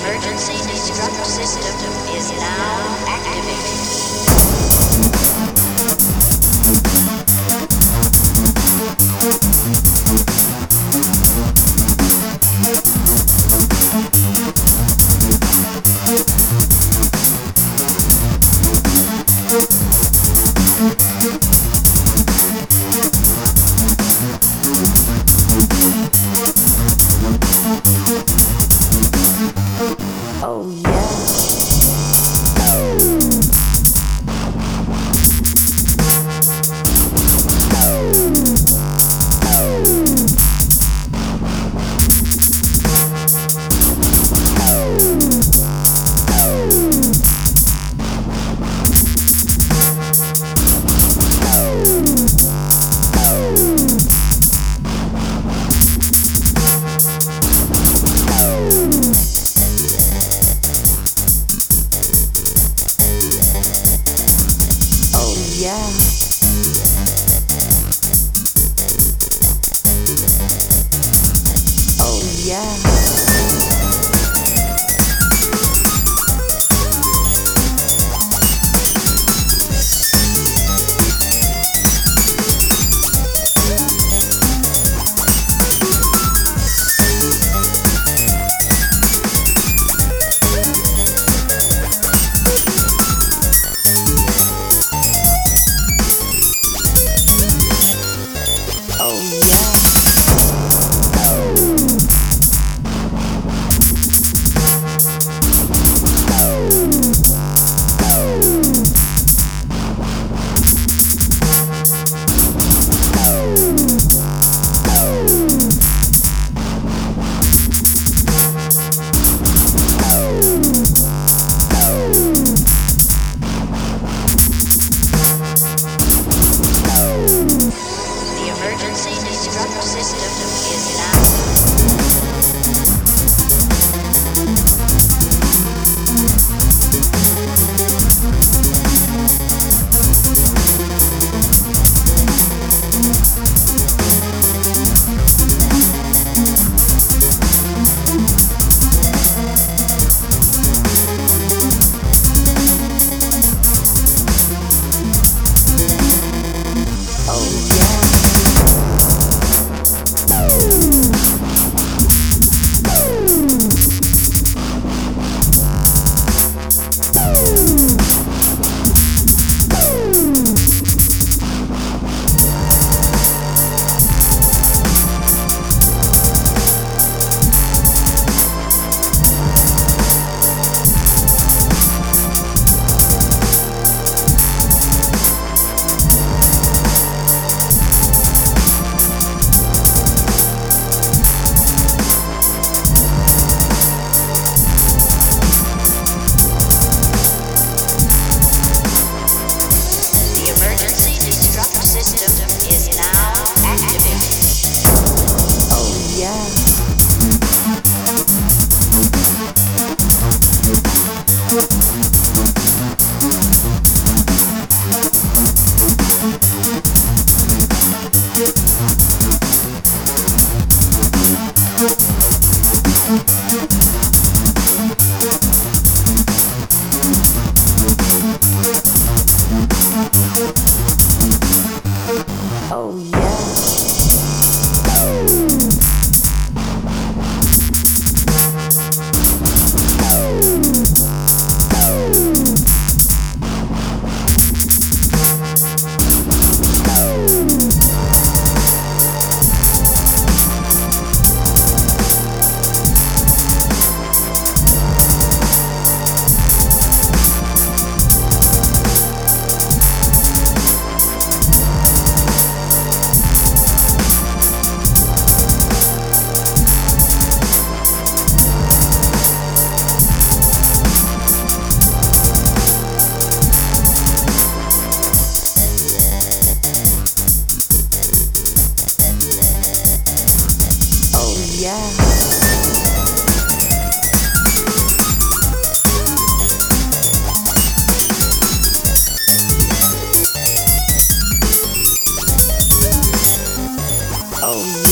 emergency destruct system is now activated. Yeah. Oh.